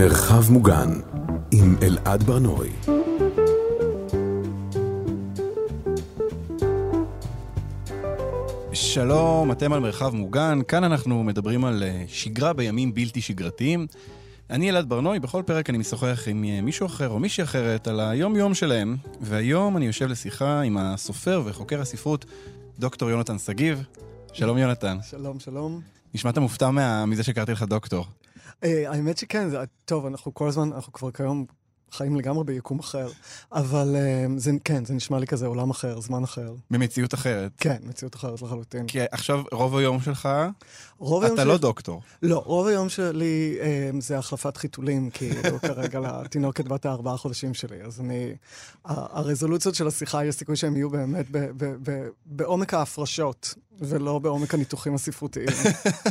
מרחב מוגן עם אלעד ברנועי שלום, אתם על מרחב מוגן, כאן אנחנו מדברים על אה, שגרה בימים בלתי שגרתיים. אני אלעד ברנועי, בכל פרק אני משוחח עם אה, מישהו אחר או מישהי אחרת על היום-יום שלהם, והיום אני יושב לשיחה עם הסופר וחוקר הספרות דוקטור יונתן שגיב. שלום יונתן. שלום, שלום. נשמעת מופתע מה... מזה שקראתי לך דוקטור. Uh, האמת שכן, טוב, אנחנו כל הזמן, אנחנו כבר כיום חיים לגמרי ביקום אחר, אבל uh, זה, כן, זה נשמע לי כזה עולם אחר, זמן אחר. במציאות אחרת. כן, מציאות אחרת לחלוטין. כי עכשיו, רוב היום שלך, רוב אתה לא דוקטור. לא, רוב היום שלי um, זה החלפת חיתולים, כאילו, כרגע לתינוקת בת הארבעה חודשים שלי, אז אני... הרזולוציות של השיחה, יש סיכוי שהם יהיו באמת בעומק ההפרשות. ולא בעומק הניתוחים הספרותיים.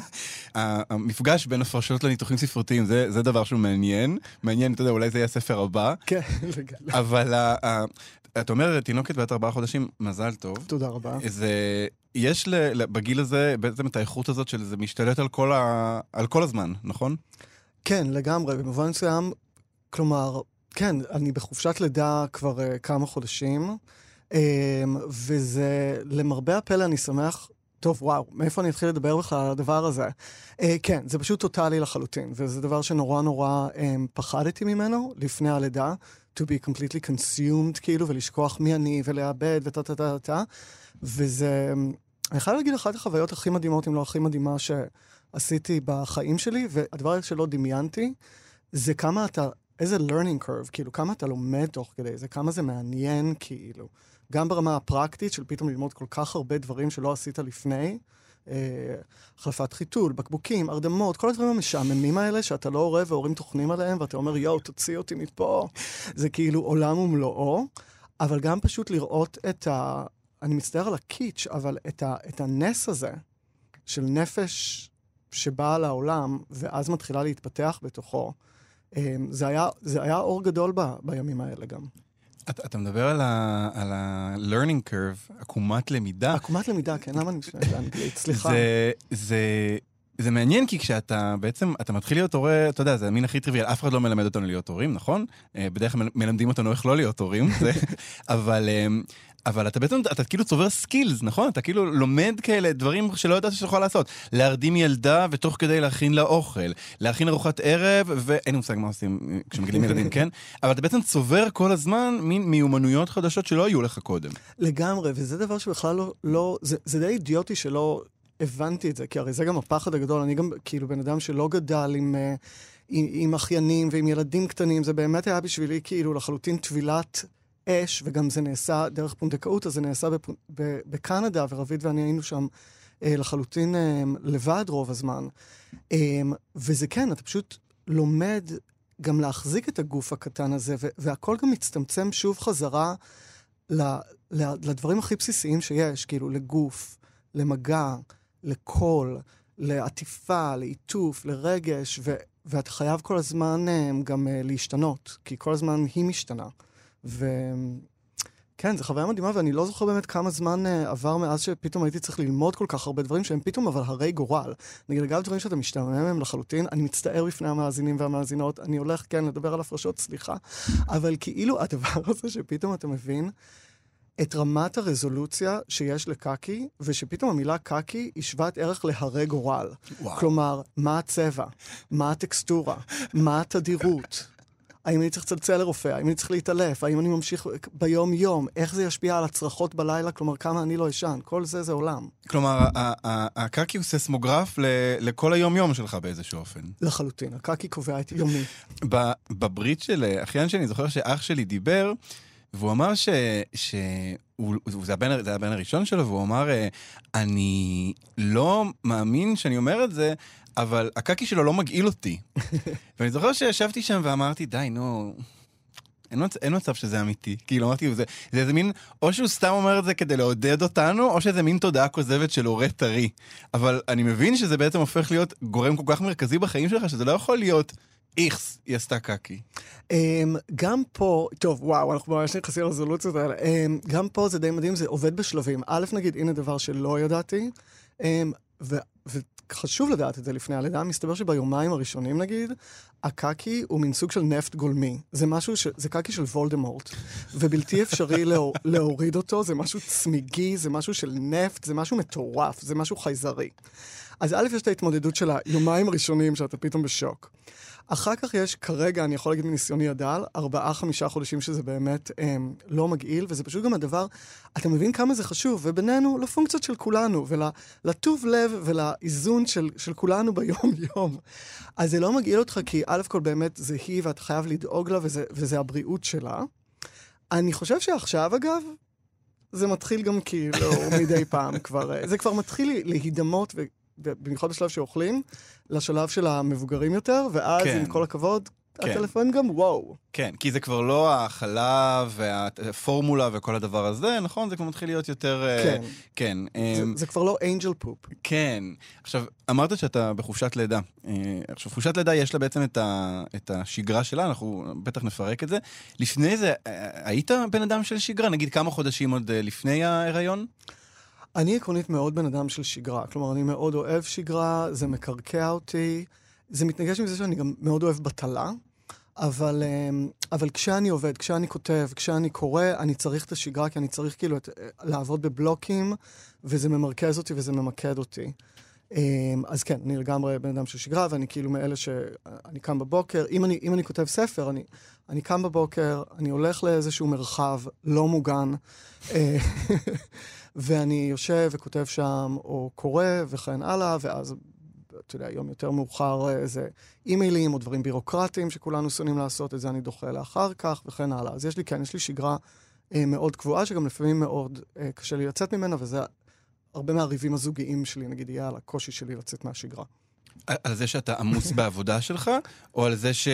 המפגש בין הפרשות לניתוחים ספרותיים זה, זה דבר שהוא מעניין. מעניין, אתה יודע, אולי זה יהיה הספר הבא. כן, לגמרי. אבל את אומרת, תינוקת בת ארבעה חודשים, מזל טוב. תודה רבה. זה, יש ל, בגיל הזה בעצם את האיכות הזאת של זה משתלט על כל, ה, על כל הזמן, נכון? כן, לגמרי. במובן מסוים, כלומר, כן, אני בחופשת לידה כבר uh, כמה חודשים, um, וזה, למרבה הפלא, אני שמח טוב, וואו, מאיפה אני אתחיל לדבר בכלל על הדבר הזה? Uh, כן, זה פשוט טוטאלי לחלוטין, וזה דבר שנורא נורא um, פחדתי ממנו לפני הלידה, to be completely consumed, כאילו, ולשכוח מי אני, ולאבד, וטה טה טה טה, וזה, אני חייב להגיד, אחת החוויות הכי מדהימות, אם לא הכי מדהימה, שעשיתי בחיים שלי, והדבר שלא דמיינתי, זה כמה אתה, איזה learning curve, כאילו, כמה אתה לומד תוך כדי זה, כמה זה מעניין, כאילו. גם ברמה הפרקטית של פתאום ללמוד כל כך הרבה דברים שלא עשית לפני. אה, החלפת חיתול, בקבוקים, הרדמות, כל הדברים המשעממים האלה שאתה לא רואה והורים טוחנים עליהם, ואתה אומר, יואו, תוציא אותי מפה. זה כאילו עולם ומלואו. אבל גם פשוט לראות את ה... אני מצטער על הקיץ', אבל את, ה... את הנס הזה של נפש שבאה לעולם, ואז מתחילה להתפתח בתוכו, אה, זה היה, זה היה אור גדול ב... בימים האלה גם. אתה, אתה מדבר על ה-learning curve, עקומת למידה. עקומת למידה, כן, למה אני משנה באנגלית? סליחה. זה, זה, זה מעניין כי כשאתה בעצם, אתה מתחיל להיות הורה, אתה יודע, זה המין הכי trivial, אף אחד לא מלמד אותנו להיות הורים, נכון? אה, בדרך כלל מלמדים אותנו איך לא להיות הורים, זה, אבל אה, אבל אתה בעצם, אתה כאילו צובר skills, נכון? אתה כאילו לומד כאלה דברים שלא ידעת שאתה יכול לעשות. להרדים ילדה ותוך כדי להכין לה אוכל, להכין ארוחת ערב, ואין לי מושג מה עושים כשמגלים ילדים, כן? אבל אתה בעצם צובר כל הזמן מין מיומנויות חדשות שלא היו לך קודם. לגמרי, וזה דבר שבכלל לא, לא זה, זה די אידיוטי שלא הבנתי את זה, כי הרי זה גם הפחד הגדול. אני גם כאילו בן אדם שלא גדל עם... אה, עם, עם אחיינים ועם ילדים קטנים, זה באמת היה בשבילי כאילו לחלוטין טבילת אש, וגם זה נעשה דרך פונדקאות, אז זה נעשה בפ... בקנדה, ורביד ואני היינו שם אה, לחלוטין אה, לבד רוב הזמן. אה, וזה כן, אתה פשוט לומד גם להחזיק את הגוף הקטן הזה, והכל גם מצטמצם שוב חזרה ל- ל- לדברים הכי בסיסיים שיש, כאילו לגוף, למגע, לקול, לעטיפה, לעיטוף, לרגש, ו- ואתה חייב כל הזמן um, גם uh, להשתנות, כי כל הזמן היא משתנה. וכן, זו חוויה מדהימה, ואני לא זוכר באמת כמה זמן uh, עבר מאז שפתאום הייתי צריך ללמוד כל כך הרבה דברים שהם פתאום אבל הרי גורל. נגיד, אגב, דברים שאתה משתעמם מהם לחלוטין, אני מצטער בפני המאזינים והמאזינות, אני הולך, כן, לדבר על הפרשות, סליחה, אבל כאילו הדבר הזה שפתאום אתה מבין את רמת הרזולוציה שיש לקקי, ושפתאום המילה קקי היא שוות ערך להרי גורל. וואו. כלומר, מה הצבע? מה הטקסטורה? מה התדירות? האם אני צריך לצלצל לרופא? האם אני צריך להתעלף? האם אני ממשיך ביום-יום? איך זה ישפיע על הצרחות בלילה? כלומר, כמה אני לא אשן? כל זה זה עולם. כלומר, הקקי הוא ססמוגרף לכל היום-יום שלך באיזשהו אופן. לחלוטין, הקקי קובע את יומי. בברית של אחיין שלי, אני זוכר שאח שלי דיבר, והוא אמר ש... ש... הוא, זה, הבן, זה הבן הראשון שלו, והוא אמר, אני לא מאמין שאני אומר את זה, אבל הקקי שלו לא מגעיל אותי. ואני זוכר שישבתי שם ואמרתי, די, נו... אין, מצ... אין מצב שזה אמיתי. כאילו, אמרתי, זה, זה איזה מין, או שהוא סתם אומר את זה כדי לעודד אותנו, או שזה מין תודעה כוזבת של הורה טרי. אבל אני מבין שזה בעצם הופך להיות גורם כל כך מרכזי בחיים שלך, שזה לא יכול להיות איכס, היא עשתה קקי. Um, גם פה, טוב, וואו, אנחנו ממש נכנסים לרזולוציות האלה. Um, גם פה זה די מדהים, זה עובד בשלבים. א', נגיד, הנה דבר שלא ידעתי, um, ו... ו- חשוב לדעת את זה לפני הלידה, מסתבר שביומיים הראשונים נגיד, הקקי הוא מין סוג של נפט גולמי. זה משהו ש... זה קקי של וולדמורט, ובלתי אפשרי להור... להוריד אותו, זה משהו צמיגי, זה משהו של נפט, זה משהו מטורף, זה משהו חייזרי. אז א', יש את ההתמודדות של היומיים הראשונים שאתה פתאום בשוק. אחר כך יש, כרגע, אני יכול להגיד מניסיוני הדל, ארבעה, חמישה חודשים שזה באמת הם, לא מגעיל, וזה פשוט גם הדבר, אתה מבין כמה זה חשוב, ובינינו, לפונקציות של כולנו, ולטוב לב ולאיזון של, של כולנו ביום-יום. אז זה לא מגעיל אותך, כי א' כל באמת זה היא, ואתה חייב לדאוג לה, וזה, וזה הבריאות שלה. אני חושב שעכשיו, אגב, זה מתחיל גם כאילו מדי פעם כבר, זה כבר מתחיל להידמות, במיוחד בשלב שאוכלים, לשלב של המבוגרים יותר, ואז כן. עם כל הכבוד, כן. הטלפון גם וואו. כן, כי זה כבר לא החלב והפורמולה וכל הדבר הזה, נכון? זה כבר מתחיל להיות יותר... אה, כן. כן. זה, um, זה כבר לא אנג'ל פופ. כן. עכשיו, אמרת שאתה בחופשת לידה. Uh, עכשיו, חופשת לידה יש לה בעצם את, ה, את השגרה שלה, אנחנו בטח נפרק את זה. לפני זה, היית בן אדם של שגרה? נגיד כמה חודשים עוד לפני ההיריון? אני עקרונית מאוד בן אדם של שגרה. כלומר, אני מאוד אוהב שגרה, זה מקרקע אותי. זה מתנגש עם זה שאני גם מאוד אוהב בטלה, אבל, אמ, אבל כשאני עובד, כשאני כותב, כשאני קורא, אני צריך את השגרה, כי אני צריך כאילו את, לעבוד בבלוקים, וזה ממרכז אותי וזה ממקד אותי. אמ, אז כן, אני לגמרי בן אדם של שגרה, ואני כאילו מאלה שאני קם בבוקר, אם אני, אם אני כותב ספר, אני, אני קם בבוקר, אני הולך לאיזשהו מרחב לא מוגן, אה, ואני יושב וכותב שם, או קורא וכן הלאה, ואז, אתה יודע, יום יותר מאוחר איזה אימיילים או דברים בירוקרטיים שכולנו שונאים לעשות, את זה אני דוחה לאחר כך וכן הלאה. אז יש לי, כן, יש לי שגרה אה, מאוד קבועה, שגם לפעמים מאוד אה, קשה לי לצאת ממנה, וזה הרבה מהריבים הזוגיים שלי, נגיד, יהיה על הקושי שלי לצאת מהשגרה. על זה שאתה עמוס בעבודה שלך, או על זה ש...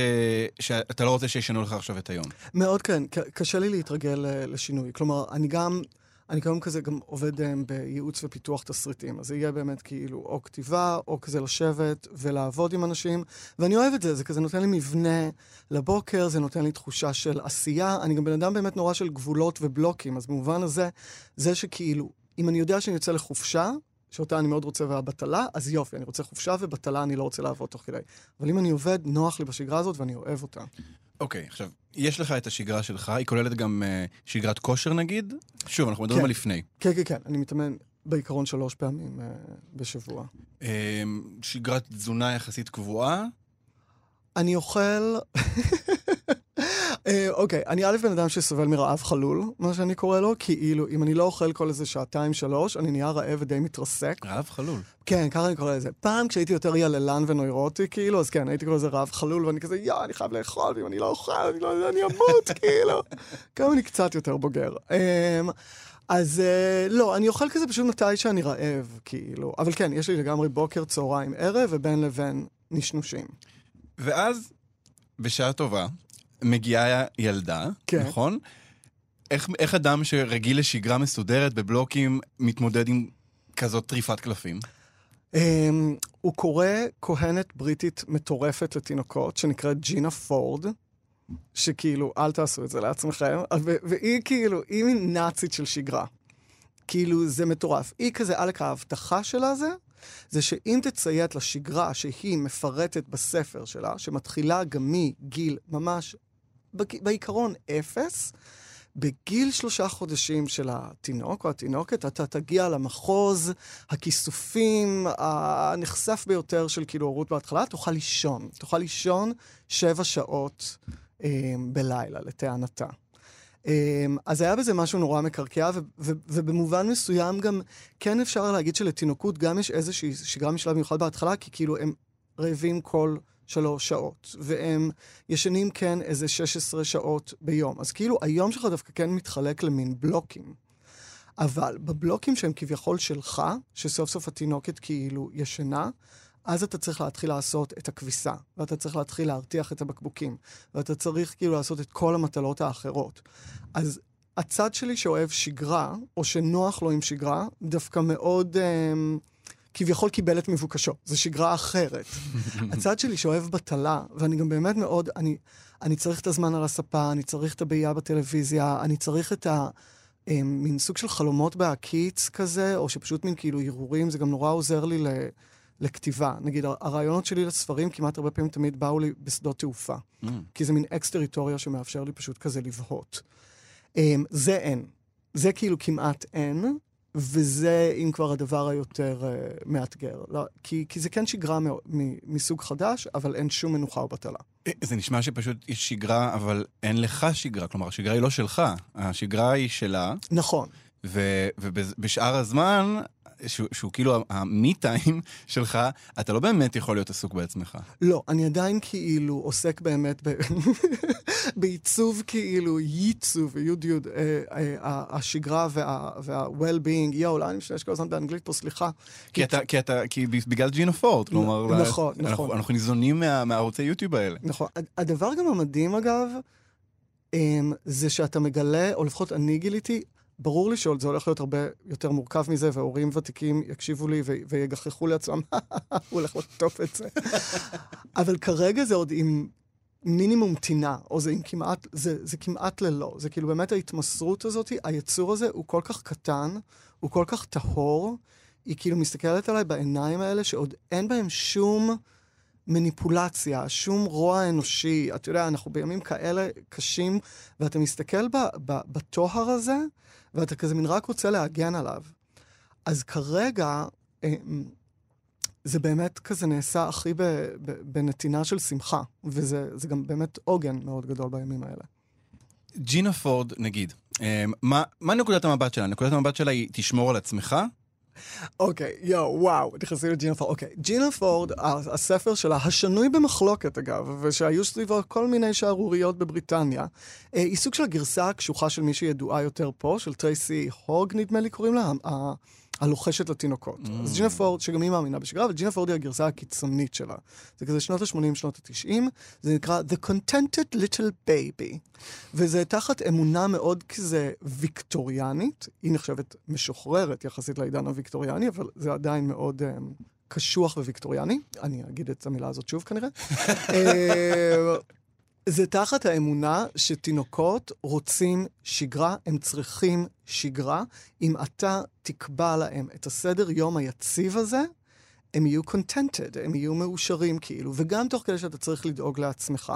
שאתה לא רוצה שישנו לך עכשיו את היום? מאוד כן, קשה לי להתרגל אה, לשינוי. כלומר, אני גם... אני כיום כזה גם עובד um, בייעוץ ופיתוח תסריטים, אז זה יהיה באמת כאילו או כתיבה, או כזה לשבת ולעבוד עם אנשים, ואני אוהב את זה, זה כזה נותן לי מבנה לבוקר, זה נותן לי תחושה של עשייה. אני גם בן אדם באמת נורא של גבולות ובלוקים, אז במובן הזה, זה שכאילו, אם אני יודע שאני יוצא לחופשה, שאותה אני מאוד רוצה והבטלה, אז יופי, אני רוצה חופשה ובטלה אני לא רוצה לעבוד תוך כדי. אבל אם אני עובד, נוח לי בשגרה הזאת ואני אוהב אותה. אוקיי, okay, עכשיו, יש לך את השגרה שלך, היא כוללת גם uh, שגרת כושר נגיד? שוב, אנחנו מדברים כן. על לפני. כן, כן, כן, אני מתאמן בעיקרון שלוש פעמים uh, בשבוע. Uh, שגרת תזונה יחסית קבועה? אני אוכל... אה, אוקיי, אני א' בן אדם שסובל מרעב חלול, מה שאני קורא לו, כאילו, אם אני לא אוכל כל איזה שעתיים, שלוש, אני נהיה רעב ודי מתרסק. רעב חלול. כן, ככה אני קורא לזה. פעם, כשהייתי יותר יללן ונוירוטי, כאילו, אז כן, הייתי קורא לזה רעב חלול, ואני כזה, יואו, אני חייב לאכול, ואם אני לא אוכל, אני לא אני אמות, כאילו. כמה אני קצת יותר בוגר. אמ, אז uh, לא, אני אוכל כזה פשוט מתי שאני רעב, כאילו. אבל כן, יש לי לגמרי בוקר, צהריים, ערב, ובין לבין נשנושים. ואז, בשעה טובה, מגיעה ילדה, כן. נכון? איך, איך אדם שרגיל לשגרה מסודרת בבלוקים מתמודד עם כזאת טריפת קלפים? Um, הוא קורא כהנת בריטית מטורפת לתינוקות, שנקראת ג'ינה פורד, שכאילו, אל תעשו את זה לעצמכם, והיא כאילו, היא מין נאצית של שגרה. כאילו, זה מטורף. היא כזה, עלק ההבטחה שלה זה, זה שאם תציית לשגרה שהיא מפרטת בספר שלה, שמתחילה גם מגיל ממש בעיקרון אפס. בגיל שלושה חודשים של התינוק או התינוקת, אתה תגיע למחוז הכיסופים הנחשף ביותר של כאילו הורות בהתחלה, תוכל לישון. תוכל לישון שבע שעות אה, בלילה, לטענתה. אה, אז היה בזה משהו נורא מקרקע, ובמובן מסוים גם כן אפשר להגיד שלתינוקות גם יש איזושהי שגרה משלב מיוחד בהתחלה, כי כאילו הם רעבים כל... שלוש שעות, והם ישנים כן איזה 16 שעות ביום. אז כאילו היום שלך דווקא כן מתחלק למין בלוקים. אבל בבלוקים שהם כביכול שלך, שסוף סוף התינוקת כאילו ישנה, אז אתה צריך להתחיל לעשות את הכביסה, ואתה צריך להתחיל להרתיח את הבקבוקים, ואתה צריך כאילו לעשות את כל המטלות האחרות. אז הצד שלי שאוהב שגרה, או שנוח לו עם שגרה, דווקא מאוד... אה, כביכול קיבל את מבוקשו. זו שגרה אחרת. הצד שלי שאוהב בטלה, ואני גם באמת מאוד, אני, אני צריך את הזמן על הספה, אני צריך את הבעייה בטלוויזיה, אני צריך את ה... מין סוג של חלומות בהקיץ כזה, או שפשוט מין כאילו הרהורים, זה גם נורא עוזר לי ל... לכתיבה. נגיד, הרעיונות שלי לספרים כמעט הרבה פעמים תמיד באו לי בשדות תעופה. Mm. כי זה מין אקס-טריטוריה שמאפשר לי פשוט כזה לבהות. אמ, זה אין. זה כאילו כמעט אין, וזה, אם כבר, הדבר היותר uh, מאתגר. לא, כי, כי זה כן שגרה מ, מ, מסוג חדש, אבל אין שום מנוחה או בטלה. אה, זה נשמע שפשוט יש שגרה, אבל אין לך שגרה. כלומר, השגרה היא לא שלך, השגרה היא שלה. נכון. ובשאר הזמן, שהוא, שהוא כאילו המי טיים שלך, אתה לא באמת יכול להיות עסוק בעצמך. לא, אני עדיין כאילו עוסק באמת ב... בעיצוב כאילו ייצוב, יוד יוד, אה, אה, השגרה וה-well-being, יואו, לאן אני משתמש כל הזמן באנגלית פה, סליחה. כי אתה, כי אתה, כי בגלל ג'ינה פורט, כלומר, נכון, נכון. אנחנו, אנחנו ניזונים מה, מהערוצי יוטיוב האלה. נכון. הדבר גם המדהים, אגב, אמ, זה שאתה מגלה, או לפחות אני גיליתי, ברור לי שזה הולך להיות הרבה יותר מורכב מזה, והורים ותיקים יקשיבו לי ויגחכו לעצמם, הוא הולך לחטוף את זה. אבל כרגע זה עוד עם מינימום טינה, או זה כמעט, זה, זה כמעט ללא. זה כאילו באמת ההתמסרות הזאת, היצור הזה הוא כל כך קטן, הוא כל כך טהור, היא כאילו מסתכלת עליי בעיניים האלה, שעוד אין בהם שום... מניפולציה, שום רוע אנושי. אתה יודע, אנחנו בימים כאלה קשים, ואתה מסתכל בטוהר הזה, ואתה כזה מין רק רוצה להגן עליו. אז כרגע, אה, זה באמת כזה נעשה הכי בנתינה של שמחה, וזה גם באמת עוגן מאוד גדול בימים האלה. ג'ינה פורד, נגיד, אה, מה, מה נקודת המבט שלה? נקודת המבט שלה היא תשמור על עצמך? אוקיי, יואו, וואו, נכנסים לג'ינה פורד. אוקיי, ג'ינה פורד, הספר שלה, השנוי במחלוקת אגב, ושהיו סביבו כל מיני שערוריות בבריטניה, אה, היא סוג של הגרסה הקשוחה של מישהי ידועה יותר פה, של טרייסי הוג, נדמה לי קוראים לה, הלוחשת לתינוקות. Mm. אז ג'ינה פורד, שגם היא מאמינה בשגרה, אבל ג'ינה פורד היא הגרסה הקיצונית שלה. זה כזה שנות ה-80, שנות ה-90, זה נקרא The Contented Little Baby. וזה תחת אמונה מאוד כזה ויקטוריאנית, היא נחשבת משוחררת יחסית לעידן הוויקטוריאני, אבל זה עדיין מאוד um, קשוח וויקטוריאני. אני אגיד את המילה הזאת שוב כנראה. זה תחת האמונה שתינוקות רוצים שגרה, הם צריכים שגרה. אם אתה תקבע להם את הסדר יום היציב הזה, הם יהיו contented, הם יהיו מאושרים כאילו, וגם תוך כדי שאתה צריך לדאוג לעצמך.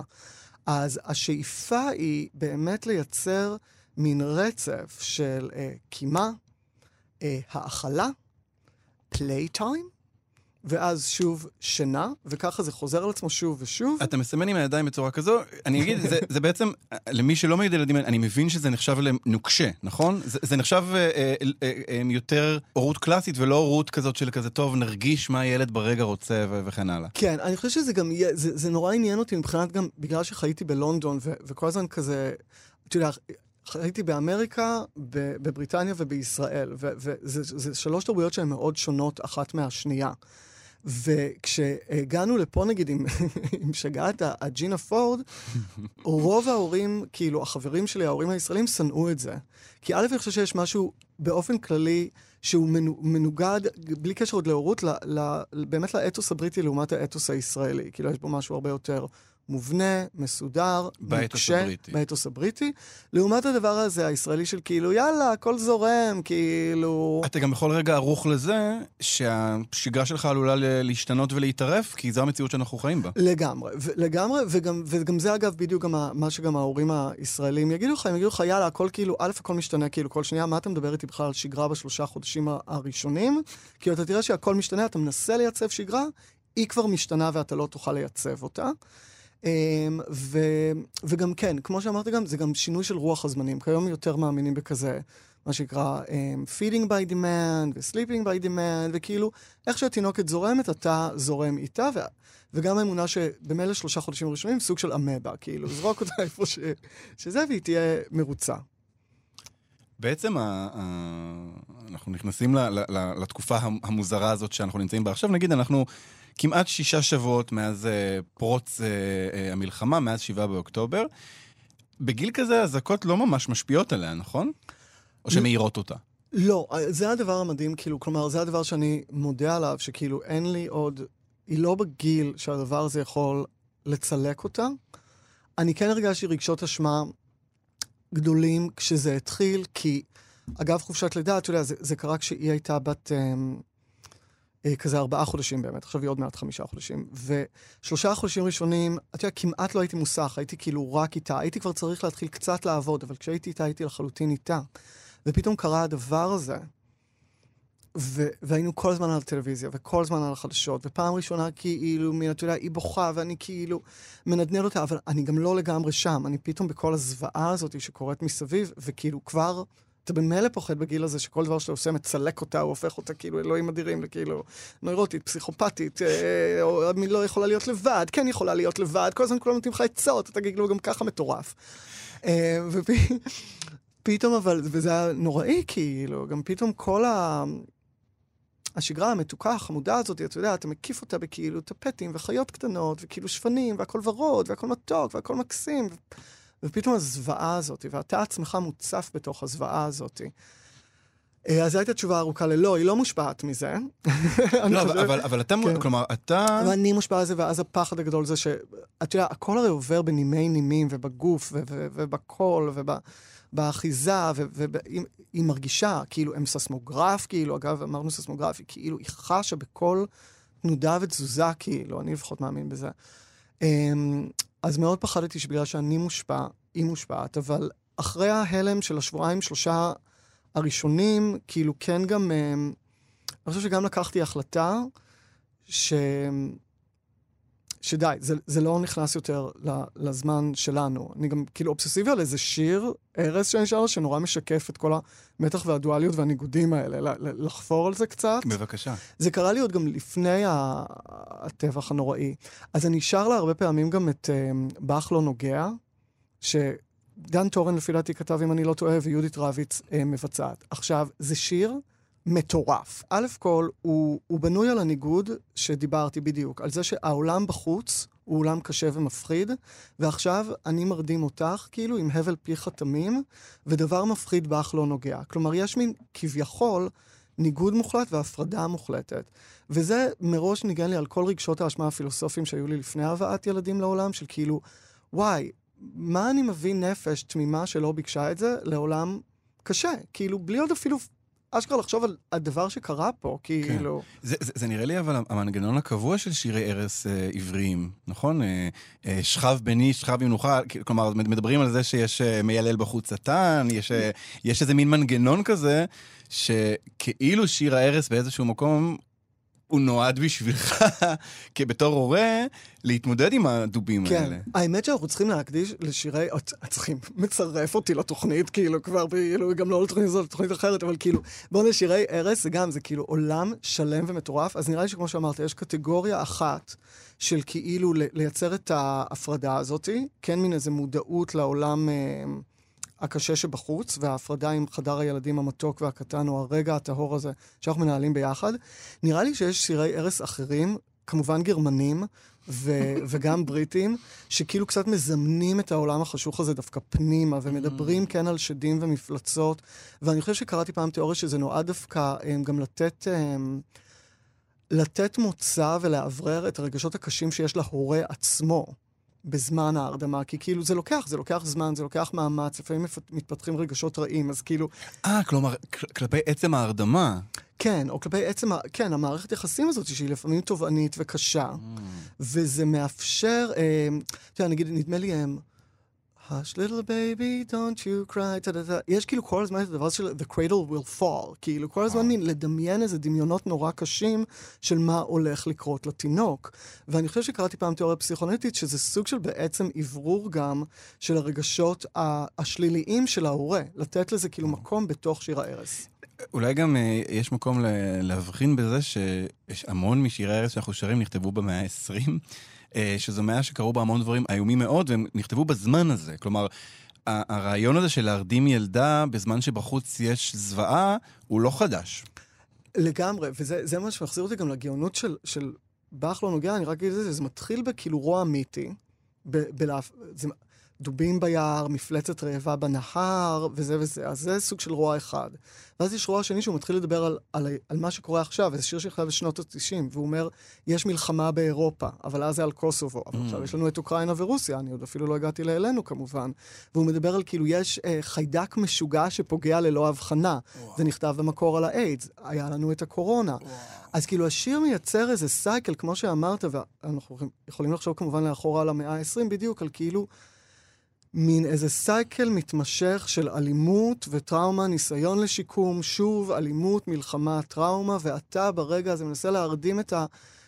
אז השאיפה היא באמת לייצר מין רצף של אה, קימה, אה, האכלה, playtime, ואז שוב שינה, וככה זה חוזר על עצמו שוב ושוב. אתה מסמן עם הידיים בצורה כזו, אני אגיד, זה, זה בעצם, למי שלא מגיד ילדים, אני מבין שזה נחשב לנוקשה, נכון? זה, זה נחשב אה, אה, אה, אה, יותר הורות קלאסית ולא הורות כזאת של כזה, טוב, נרגיש מה הילד ברגע רוצה ו- וכן הלאה. כן, אני חושב שזה גם, זה, זה נורא עניין אותי מבחינת גם, בגלל שחייתי בלונדון, ו- וכל הזמן כזה, אתה יודע, חייתי באמריקה, בבריטניה ובישראל, וזה שלוש תרבויות שהן מאוד שונות אחת מהשנייה. וכשהגענו לפה, נגיד, עם, עם שגעת הג'ינה פורד, רוב ההורים, כאילו, החברים שלי, ההורים הישראלים, שנאו את זה. כי א', אני חושב שיש משהו באופן כללי שהוא מנוגד, בלי קשר עוד להורות, באמת לאתוס הבריטי לעומת האתוס הישראלי. כאילו, יש בו משהו הרבה יותר מובנה, מסודר, נוקשה, באתוס הבריטי. לעומת הדבר הזה, הישראלי של כאילו, יאללה, הכל זורם, כאילו... אתה גם בכל רגע ערוך לזה שהשגרה שלך עלולה להשתנות ולהתערף, כי זו המציאות שאנחנו חיים בה. לגמרי, לגמרי, וגם, וגם זה אגב בדיוק גם מה שגם ההורים הישראלים יגידו לך, הם יגידו לך, יאללה, הכל כאילו, א', הכל משתנה כאילו כל שנייה, מה אתה מדבר איתי בכלל על שגרה בשלושה חודשים הראשונים? כי אתה תראה שהכל משתנה, אתה מנסה לייצב שגרה, היא כבר משתנה ואתה לא תוכל לייצב אותה. אמ, ו, וגם כן, כמו שאמרתי גם, זה גם שינוי של רוח הזמנים. כיום יותר מאמינים בכזה, מה שנקרא um, feeding by demand ו-sleeping by demand, וכאילו, איך שהתינוקת זורמת, אתה זורם איתה, ו... וגם האמונה שבמילא שלושה חודשים ראשונים, סוג של אמבה, כאילו, זרוק אותה איפה ש... שזה, והיא תהיה מרוצה. בעצם ה... ה... אנחנו נכנסים ל... ל... לתקופה המוזרה הזאת שאנחנו נמצאים בה עכשיו. נגיד, אנחנו כמעט שישה שבועות מאז uh, פרוץ uh, uh, המלחמה, מאז שבעה באוקטובר. בגיל כזה אזעקות לא ממש משפיעות עליה, נכון? או שמאירות אותה? לא, זה הדבר המדהים, כאילו, כלומר, זה הדבר שאני מודה עליו, שכאילו אין לי עוד, היא לא בגיל שהדבר הזה יכול לצלק אותה. אני כן הרגשתי רגשות אשמה גדולים כשזה התחיל, כי אגב חופשת לידה, אתה יודע, זה, זה קרה כשהיא הייתה בת... אה, כזה ארבעה חודשים באמת, עכשיו היא עוד מעט חמישה חודשים. ושלושה חודשים ראשונים, אתה יודע, כמעט לא הייתי מוסך, הייתי כאילו רק איתה. הייתי כבר צריך להתחיל קצת לעבוד, אבל כשהייתי איתה, הייתי לחלוטין איתה. ופתאום קרה הדבר הזה, ו- והיינו כל הזמן על הטלוויזיה, וכל הזמן על החדשות, ופעם ראשונה כאילו, מין, אתה יודע, היא בוכה, ואני כאילו מנדנד אותה, אבל אני גם לא לגמרי שם. אני פתאום בכל הזוועה הזאת שקורית מסביב, וכאילו כבר... אתה במילא פוחד בגיל הזה שכל דבר שאתה עושה מצלק אותה, הוא הופך אותה כאילו אלוהים אדירים לכאילו נוירוטית, פסיכופתית, אה, או אני לא יכולה להיות לבד, כן יכולה להיות לבד, כל הזמן כולם נותנים לך עצות, אתה כאילו גם ככה מטורף. אה, ופתאום אבל, וזה היה נוראי כאילו, גם פתאום כל ה... השגרה המתוקה, החמודה הזאת, אתה יודע, אתה מקיף אותה בכאילו טפטים וחיות קטנות, וכאילו שפנים, והכל ורוד, והכל מתוק, והכל מקסים. ופתאום הזוועה הזאת, ואתה עצמך מוצף בתוך הזוועה הזאת. אה, אז זו הייתה תשובה ארוכה ללא, היא לא מושפעת מזה. לא, חושב... אבל, אבל אתה, כן. כלומר, אתה... אבל אני מושפע מזה, ואז הפחד הגדול זה ש... אתה יודע, הכל הרי עובר בנימי נימים, ובגוף, ובקול, ובאחיזה, והיא מרגישה, כאילו, הם ססמוגרף, כאילו, אגב, אמרנו ססמוגרפי, כאילו, היא חשה בכל תנודה ותזוזה, כאילו, אני לפחות מאמין בזה. אמ, אז מאוד פחדתי שבגלל שאני מושפע, היא מושפעת, אבל אחרי ההלם של השבועיים, שלושה הראשונים, כאילו כן גם, אה, אני חושב שגם לקחתי החלטה ש... שדי, זה, זה לא נכנס יותר לזמן שלנו. אני גם כאילו אובססיבי על איזה שיר, ארז שאני שר, שנורא משקף את כל המתח והדואליות והניגודים האלה, לחפור על זה קצת. בבקשה. זה קרה לי עוד גם לפני הטבח הנוראי. אז אני שר לה הרבה פעמים גם את um, באך לא נוגע, שדן טורן לפי דעתי כתב, אם אני לא טועה, ויהודית רביץ uh, מבצעת. עכשיו, זה שיר מטורף. א' כל, הוא, הוא בנוי על הניגוד שדיברתי בדיוק, על זה שהעולם בחוץ הוא עולם קשה ומפחיד, ועכשיו אני מרדים אותך כאילו עם הבל פיך תמים, ודבר מפחיד בך לא נוגע. כלומר, יש מין כביכול ניגוד מוחלט והפרדה מוחלטת. וזה מראש ניגן לי על כל רגשות האשמה הפילוסופיים שהיו לי לפני הבאת ילדים לעולם, של כאילו, וואי, מה אני מביא נפש תמימה שלא ביקשה את זה לעולם קשה? כאילו, בלי עוד אפילו אשכרה לחשוב על הדבר שקרה פה, כאילו... כן. זה, זה, זה נראה לי אבל המנגנון הקבוע של שירי ערש אה, עבריים, נכון? אה, אה, שכב בני, שכב במנוחה, כלומר, מדברים על זה שיש אה, מיילל בחוץ שטן, יש, אה, יש איזה מין מנגנון כזה, שכאילו שיר הערש באיזשהו מקום הוא נועד בשבילך, כבתור הורה, להתמודד עם הדובים כן. האלה. כן, האמת שאנחנו צריכים להקדיש לשירי, צריכים, מצרף אותי לתוכנית, כאילו, כבר, כאילו, גם לא לתוכנית הזאת, לתוכנית אחרת, אבל כאילו, בואו לשירי ארס, זה גם, זה כאילו עולם שלם ומטורף, אז נראה לי שכמו שאמרת, יש קטגוריה אחת של כאילו לייצר את ההפרדה הזאתי, כן מין איזה מודעות לעולם... אה, הקשה שבחוץ, וההפרדה עם חדר הילדים המתוק והקטן, או הרגע הטהור הזה שאנחנו מנהלים ביחד. נראה לי שיש שירי ערש אחרים, כמובן גרמנים, ו- וגם בריטים, שכאילו קצת מזמנים את העולם החשוך הזה דווקא פנימה, ומדברים כן על שדים ומפלצות. ואני חושב שקראתי פעם תיאוריה שזה נועד דווקא um, גם לתת... Um, לתת מוצא ולאוורר את הרגשות הקשים שיש להורה עצמו. בזמן ההרדמה, כי כאילו זה לוקח, זה לוקח זמן, זה לוקח מאמץ, לפעמים מתפתחים רגשות רעים, אז כאילו... אה, כלומר, כלפי עצם ההרדמה. כן, או כלפי עצם, כן, המערכת יחסים הזאת, שהיא לפעמים תובענית וקשה, mm. וזה מאפשר, אה, אתה יודע, נגיד, נדמה לי, הם... hush little baby, don't you cry, טה, טה, טה. יש כאילו כל הזמן את הדבר של the cradle will fall, כאילו כל הזמן מין לדמיין איזה דמיונות נורא קשים של מה הולך לקרות לתינוק. ואני חושב שקראתי פעם תיאוריה פסיכונטית שזה סוג של בעצם אוורור גם של הרגשות השליליים של ההורה, לתת לזה כאילו מקום בתוך שיר הערש. אולי גם אה, יש מקום להבחין בזה שיש המון משירי הערש שאנחנו שרים נכתבו במאה ה-20. אה, שזו מאה שקרו בה המון דברים איומים מאוד, והם נכתבו בזמן הזה. כלומר, הרעיון הזה של להרדים ילדה בזמן שבחוץ יש זוועה, הוא לא חדש. לגמרי, וזה מה שמחזיר אותי גם לגאונות של, של באך לא נוגע, אני רק אגיד את זה, זה מתחיל בכאילו רוע מיתי, ב, בלהפ... דובים ביער, מפלצת רעבה בנהר, וזה וזה. אז זה סוג של רוע אחד. ואז יש רוע שני שהוא מתחיל לדבר על, על, על מה שקורה עכשיו, וזה שיר שנכתב בשנות ה-90, והוא אומר, יש מלחמה באירופה, אבל אז זה על קוסובו. אבל Mm. עכשיו יש לנו את אוקראינה ורוסיה, אני עוד אפילו לא הגעתי לאלינו כמובן. והוא מדבר על כאילו, יש אה, חיידק משוגע שפוגע ללא הבחנה. זה נכתב במקור על האיידס, היה לנו את הקורונה. אז כאילו השיר מייצר איזה סייקל, כמו שאמרת, ואנחנו יכולים לחשוב כמובן לאחורה על המאה ה-20 בדיוק, על כאילו מין איזה סייקל מתמשך של אלימות וטראומה, ניסיון לשיקום, שוב אלימות, מלחמה, טראומה, ואתה ברגע הזה מנסה להרדים את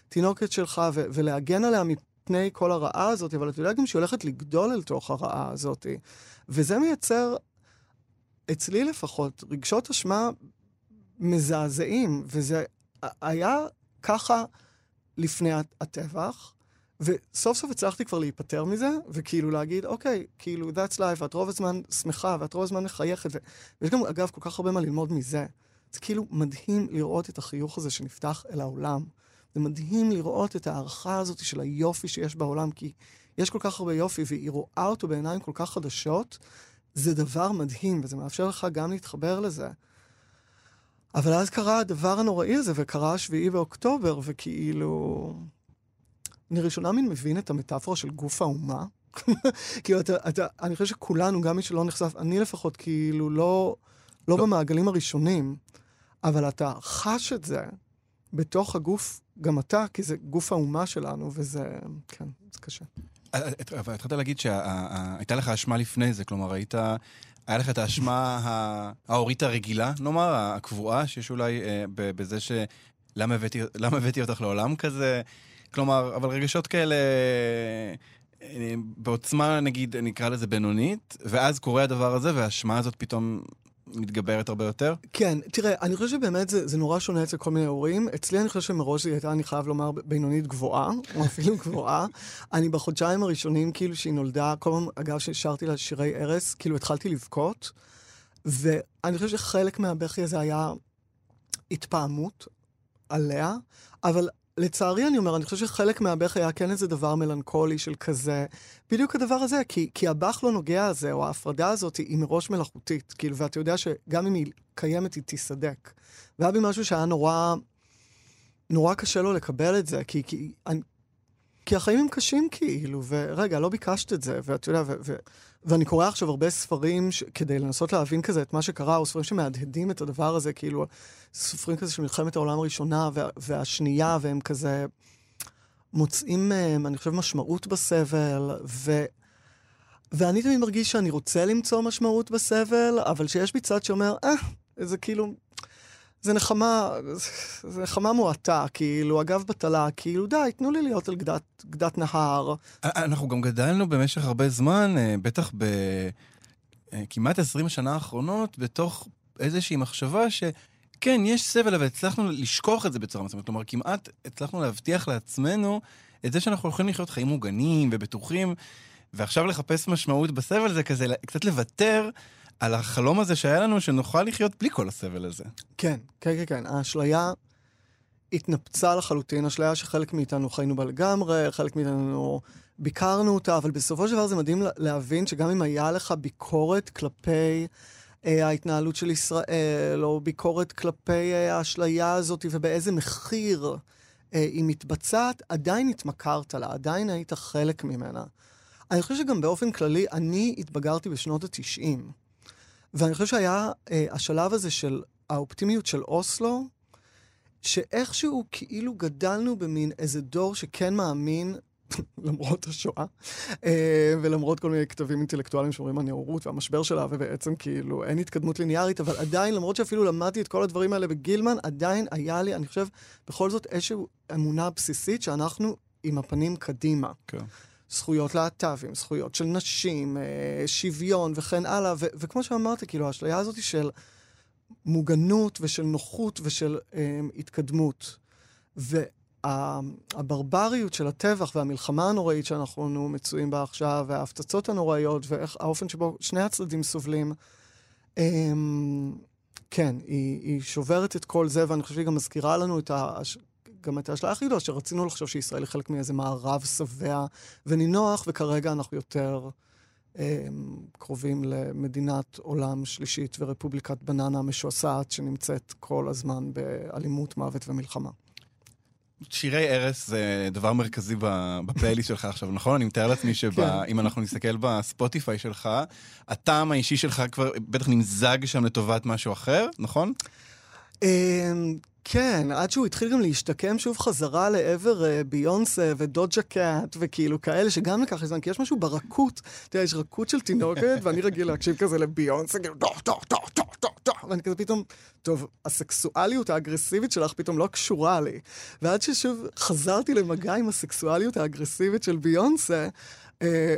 התינוקת שלך ו- ולהגן עליה מפני כל הרעה הזאת, אבל אתה יודע גם שהיא הולכת לגדול אל תוך הרעה הזאת. וזה מייצר, אצלי לפחות, רגשות אשמה מזעזעים, וזה היה ככה לפני הטבח, וסוף סוף הצלחתי כבר להיפטר מזה, וכאילו להגיד, אוקיי, כאילו, that's life, ואת רוב הזמן שמחה, ואת רוב הזמן מחייכת. ויש גם, אגב, כל כך הרבה מה ללמוד מזה. זה כאילו מדהים לראות את החיוך הזה שנפתח אל העולם. זה מדהים לראות את ההערכה הזאת של היופי שיש בעולם, כי יש כל כך הרבה יופי, והיא רואה אותו בעיניים כל כך חדשות, זה דבר מדהים, וזה מאפשר לך גם להתחבר לזה. אבל אז קרה הדבר הנוראי הזה, וקרה השביעי באוקטובר, וכאילו... אני ראשונה מין מבין את המטאפורה של גוף האומה. כאילו, אתה, אתה, אני חושב שכולנו, גם מי שלא נחשף, אני לפחות, כאילו, לא, לא, לא במעגלים הראשונים, אבל אתה חש את זה בתוך הגוף, גם אתה, כי זה גוף האומה שלנו, וזה, כן, זה קשה. אבל התחלת להגיד שהייתה לך אשמה לפני זה, כלומר, היית... היה לך את האשמה ההורית הרגילה, נאמר, הקבועה, שיש אולי אה, בזה ש... למה הבאתי, למה הבאתי אותך לעולם כזה? כלומר, אבל רגשות כאלה אה, בעוצמה, נגיד, נקרא לזה בינונית, ואז קורה הדבר הזה, והאשמה הזאת פתאום מתגברת הרבה יותר? כן, תראה, אני חושב שבאמת זה, זה נורא שונה אצל כל מיני הורים. אצלי אני חושב שמראש היא הייתה, אני חייב לומר, בינונית גבוהה, או אפילו גבוהה. אני בחודשיים הראשונים, כאילו, שהיא נולדה, כל פעם, אגב, ששרתי לה שירי ערש, כאילו, התחלתי לבכות, ואני חושב שחלק מהבכי הזה היה התפעמות עליה, אבל לצערי אני אומר, אני חושב שחלק מהבכי היה כן איזה דבר מלנכולי של כזה, בדיוק הדבר הזה, כי, כי הבך לא נוגע הזה, או ההפרדה הזאת, היא מראש מלאכותית, כאילו, ואתה יודע שגם אם היא קיימת, היא תיסדק. והיה בי משהו שהיה נורא, נורא קשה לו לקבל את זה, כי, כי, אני, כי החיים הם קשים כאילו, ורגע, לא ביקשת את זה, ואתה יודע, ו, ו, ואני קורא עכשיו הרבה ספרים ש, כדי לנסות להבין כזה את מה שקרה, או ספרים שמהדהדים את הדבר הזה, כאילו, ספרים כזה של מלחמת העולם הראשונה וה, והשנייה, והם כזה מוצאים מהם, אני חושב, משמעות בסבל, ו... ואני תמיד מרגיש שאני רוצה למצוא משמעות בסבל, אבל שיש בי צד שאומר, אה, זה כאילו, זה נחמה, זה נחמה מועטה, כאילו, אגב בטלה, כאילו, די, תנו לי להיות על גדת, גדת נהר. אנחנו גם גדלנו במשך הרבה זמן, בטח בכמעט 20 השנה האחרונות, בתוך איזושהי מחשבה ש... כן, יש סבל, אבל הצלחנו לשכוח את זה בצורה מסוימת. כלומר, כמעט הצלחנו להבטיח לעצמנו את זה שאנחנו יכולים לחיות חיים מוגנים ובטוחים, ועכשיו לחפש משמעות בסבל זה כזה קצת לוותר על החלום הזה שהיה לנו, שנוכל לחיות בלי כל הסבל הזה. כן, כן, כן, כן. האשליה התנפצה לחלוטין, אשליה שחלק מאיתנו חיינו בה לגמרי, חלק מאיתנו ביקרנו אותה, אבל בסופו של דבר זה מדהים להבין שגם אם היה לך ביקורת כלפי... ההתנהלות של ישראל, או ביקורת כלפי האשליה הזאת, ובאיזה מחיר היא מתבצעת, עדיין התמכרת לה, עדיין היית חלק ממנה. אני חושב שגם באופן כללי, אני התבגרתי בשנות ה-90, ואני חושב שהיה השלב הזה של האופטימיות של אוסלו, שאיכשהו כאילו גדלנו במין איזה דור שכן מאמין למרות השואה, ולמרות כל מיני כתבים אינטלקטואליים שאומרים הנאורות והמשבר שלה, ובעצם כאילו אין התקדמות ליניארית, אבל עדיין, למרות שאפילו למדתי את כל הדברים האלה בגילמן, עדיין היה לי, אני חושב, בכל זאת איזושהי אמונה בסיסית שאנחנו עם הפנים קדימה. כן. זכויות להט"בים, זכויות של נשים, שוויון וכן הלאה, ו- וכמו שאמרת, כאילו, האשליה הזאת של מוגנות ושל נוחות ושל התקדמות. ו- הברבריות של הטבח והמלחמה הנוראית שאנחנו מצויים בה עכשיו, וההפצצות הנוראיות, והאופן שבו שני הצדדים סובלים, כן, היא, היא שוברת את כל זה, ואני חושב שהיא גם מזכירה לנו את ה... גם את האשליה הכי גדולה, שרצינו לחשוב שישראל היא חלק מאיזה מערב שבע ונינוח, וכרגע אנחנו יותר קרובים למדינת עולם שלישית ורפובליקת בננה משועשעת שנמצאת כל הזמן באלימות, מוות ומלחמה. שירי ערש זה דבר מרכזי בפלייליסט שלך עכשיו, נכון? אני מתאר לעצמי שאם כן. אנחנו נסתכל בספוטיפיי שלך, הטעם האישי שלך כבר בטח נמזג שם לטובת משהו אחר, נכון? אמ, כן, עד שהוא התחיל גם להשתקם שוב חזרה לעבר uh, ביונסה ודוג'ה קאט וכאילו כאלה, שגם לקח זמן, כי יש משהו ברכות, אתה יודע, יש רכות של תינוקת, ואני רגיל להקשיב כזה לביונסה, כאילו, דו, דו, דו, דו, דו, דו, ואני כזה פתאום, טוב, הסקסואליות האגרסיבית שלך פתאום לא קשורה לי. ועד ששוב חזרתי למגע עם הסקסואליות האגרסיבית של ביונסה, אה,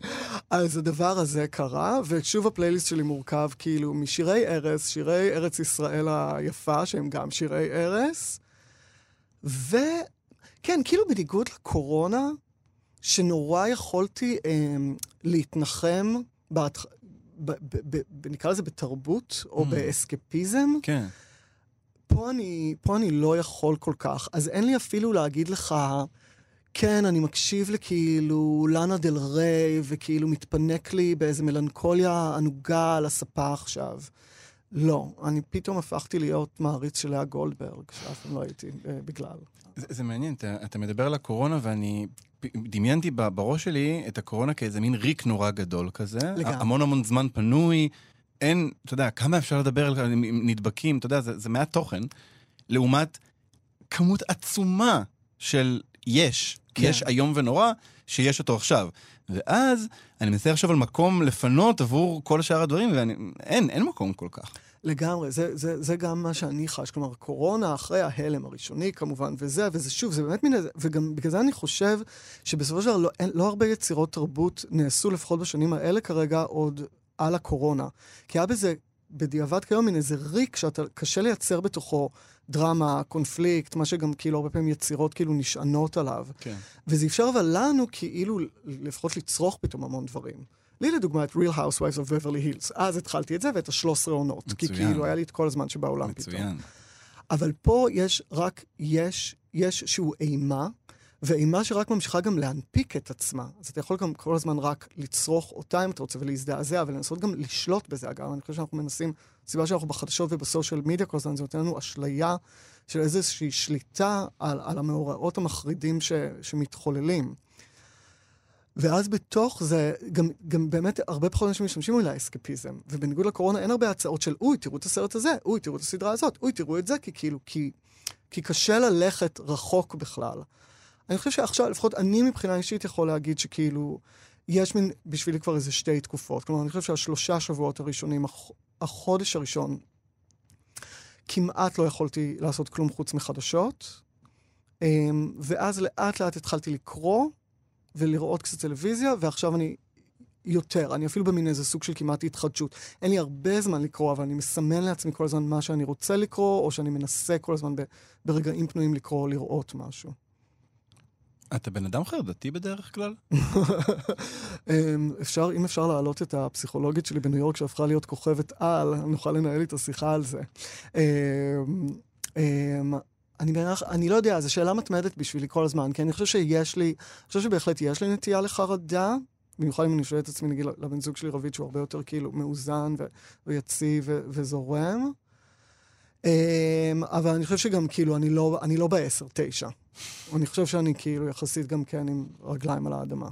אז הדבר הזה קרה, ושוב הפלייליסט שלי מורכב כאילו משירי ארס, שירי ארץ ישראל היפה, שהם גם שירי ארס, וכן, כאילו בניגוד לקורונה, שנורא יכולתי אה, להתנחם, בת... ב, ב, ב, נקרא לזה בתרבות, או mm. באסקפיזם. כן. פה אני, פה אני לא יכול כל כך, אז אין לי אפילו להגיד לך... כן, אני מקשיב לכאילו לאנה דל ריי, וכאילו מתפנק לי באיזה מלנכוליה ענוגה על הספה עכשיו. לא, אני פתאום הפכתי להיות מעריץ של לאה גולדברג, שאף פעם לא הייתי אה, בגלל. זה, זה מעניין, אתה, אתה מדבר על הקורונה ואני דמיינתי בראש שלי את הקורונה כאיזה מין ריק נורא גדול כזה. לגמרי. המון המון זמן פנוי, אין, אתה יודע, כמה אפשר לדבר על נדבקים, אתה יודע, זה, זה מעט תוכן, לעומת כמות עצומה של יש, כן. יש איום ונורא, שיש אותו עכשיו. ואז אני מנסה עכשיו על מקום לפנות עבור כל שאר הדברים, ואין, אין מקום כל כך. לגמרי, זה, זה, זה גם מה שאני חש. כלומר, קורונה אחרי ההלם הראשוני כמובן, וזה, וזה שוב, זה באמת מין וגם בגלל זה אני חושב שבסופו של דבר לא, לא הרבה יצירות תרבות נעשו, לפחות בשנים האלה כרגע, עוד על הקורונה. כי היה בזה, בדיעבד כיום, מין איזה ריק שאתה, קשה לייצר בתוכו דרמה, קונפליקט, מה שגם כאילו הרבה פעמים יצירות כאילו נשענות עליו. כן. וזה אפשר אבל לנו כאילו לפחות לצרוך פתאום המון דברים. לי לדוגמה את Real Housewives of Beverly Hills. אז התחלתי את זה ואת השלוש עשרה עונות. מצוין. כי כאילו היה לי את כל הזמן שבעולם מצוין. פתאום. אבל פה יש רק, יש, יש שהוא אימה, ואימה שרק ממשיכה גם להנפיק את עצמה. אז אתה יכול גם כל הזמן רק לצרוך אותה אם אתה רוצה ולהזדעזע, ולנסות גם לשלוט בזה. אגב, אני חושב שאנחנו מנסים, הסיבה שאנחנו בחדשות ובסושיאל מדיה כל הזמן, זה נותן לנו אשליה של איזושהי שליטה על, על המאורעות המחרידים ש, שמתחוללים. ואז בתוך זה, גם, גם באמת הרבה פחות אנשים משתמשים אולי אסקפיזם. ובניגוד לקורונה אין הרבה הצעות של, אוי, תראו את הסרט הזה, אוי, תראו את הסדרה הזאת, אוי, תראו את זה, כי כאילו, כי, כי קשה ללכת רחוק בכלל. אני חושב שעכשיו, לפחות אני מבחינה אישית יכול להגיד שכאילו, יש מין, בשבילי כבר איזה שתי תקופות. כלומר, אני חושב שהשלושה שבועות הראשונים, הח, החודש הראשון, כמעט לא יכולתי לעשות כלום חוץ מחדשות. אמ, ואז לאט לאט התחלתי לקרוא ולראות קצת טלוויזיה, ועכשיו אני יותר, אני אפילו במין איזה סוג של כמעט התחדשות. אין לי הרבה זמן לקרוא, אבל אני מסמן לעצמי כל הזמן מה שאני רוצה לקרוא, או שאני מנסה כל הזמן ברגעים פנויים לקרוא או לראות משהו. אתה בן אדם חרדתי בדרך כלל? אמ, אפשר, אם אפשר להעלות את הפסיכולוגית שלי בניו יורק, שהפכה להיות כוכבת על, נוכל לנהל איתה שיחה על זה. אני, בערך, אני לא יודע, זו שאלה מתמדת בשבילי כל הזמן, כי אני חושב שיש לי, אני חושב שבהחלט יש לי נטייה לחרדה, במיוחד אם אני שואל את עצמי, נגיד, לבן זוג שלי רביד, שהוא הרבה יותר כאילו מאוזן ו- ויציב ו- וזורם. אבל אני חושב שגם כאילו, אני לא, אני לא בעשר, תשע. אני חושב שאני כאילו יחסית גם כן עם רגליים על האדמה.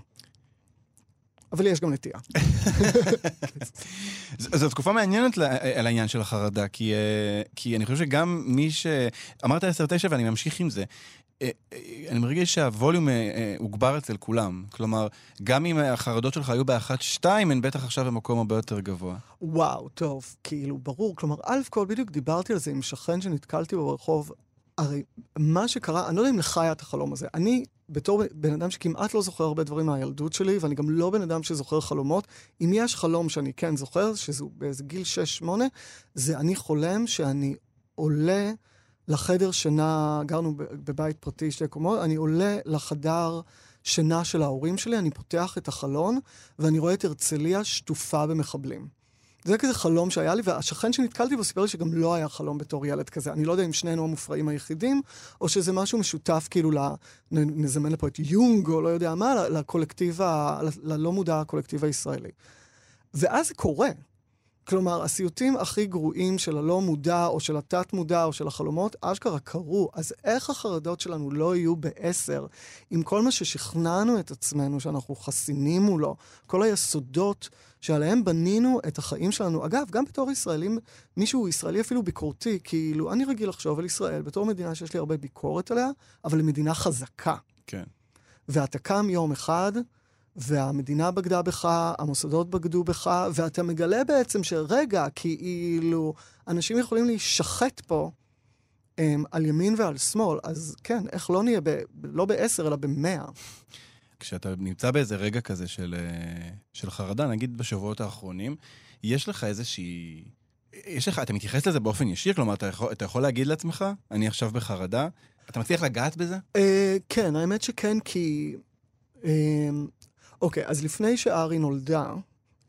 אבל יש גם נטייה. זו תקופה מעניינת על העניין של החרדה, כי, אה, כי אני חושב שגם מי ש... אמרת 10-9 ואני ממשיך עם זה. אה, אה, אני מרגיש שהווליום הוגבר אצל כולם. כלומר, גם אם החרדות שלך היו באחת-שתיים, הן בטח עכשיו במקום הרבה יותר גבוה. וואו, טוב, כאילו, ברור. כלומר, א' כל בדיוק דיברתי על זה עם שכן שנתקלתי בו ברחוב. הרי מה שקרה, אני לא יודע אם לך היה את החלום הזה. אני, בתור בן אדם שכמעט לא זוכר הרבה דברים מהילדות שלי, ואני גם לא בן אדם שזוכר חלומות, אם יש חלום שאני כן זוכר, שזה באיזה גיל 6-8, זה אני חולם שאני עולה לחדר שינה, גרנו בבית פרטי שתי קומות, אני עולה לחדר שינה של ההורים שלי, אני פותח את החלון, ואני רואה את הרצליה שטופה במחבלים. זה כזה חלום שהיה לי, והשכן שנתקלתי בו סיפר לי שגם לא היה חלום בתור ילד כזה. אני לא יודע אם שנינו המופרעים היחידים, או שזה משהו משותף, כאילו. נזמן לפה את יונג, או לא יודע מה, לקולקטיב, ה... ללא מודע הקולקטיב הישראלי. ואז זה קורה. כלומר, הסיוטים הכי גרועים של הלא מודע, או של התת מודע, או של החלומות, אשכרה קרו. אז איך החרדות שלנו לא יהיו בעשר, עם כל מה ששכנענו את עצמנו שאנחנו חסינים מולו, כל היסודות שעליהם בנינו את החיים שלנו. אגב, גם בתור ישראלים, מישהו ישראלי אפילו ביקורתי, כאילו, אני רגיל לחשוב על ישראל בתור מדינה שיש לי הרבה ביקורת עליה, אבל היא מדינה חזקה. כן. ואתה קם יום אחד, והמדינה בגדה בך, המוסדות בגדו בך, ואתה מגלה בעצם שרגע, כאילו, אנשים יכולים להישחט פה הם, על ימין ועל שמאל, אז כן, איך לא נהיה, ב, לא בעשר, אלא במאה. כשאתה נמצא באיזה רגע כזה של, אה, של חרדה, נגיד בשבועות האחרונים, יש לך איזושהי... יש לך, אתה מתייחס לזה באופן ישיר? כלומר, אתה יכול, אתה יכול להגיד לעצמך, אני עכשיו בחרדה? אתה מצליח לגעת בזה? אה, כן, האמת שכן, כי... אה, אוקיי, אז לפני שארי נולדה,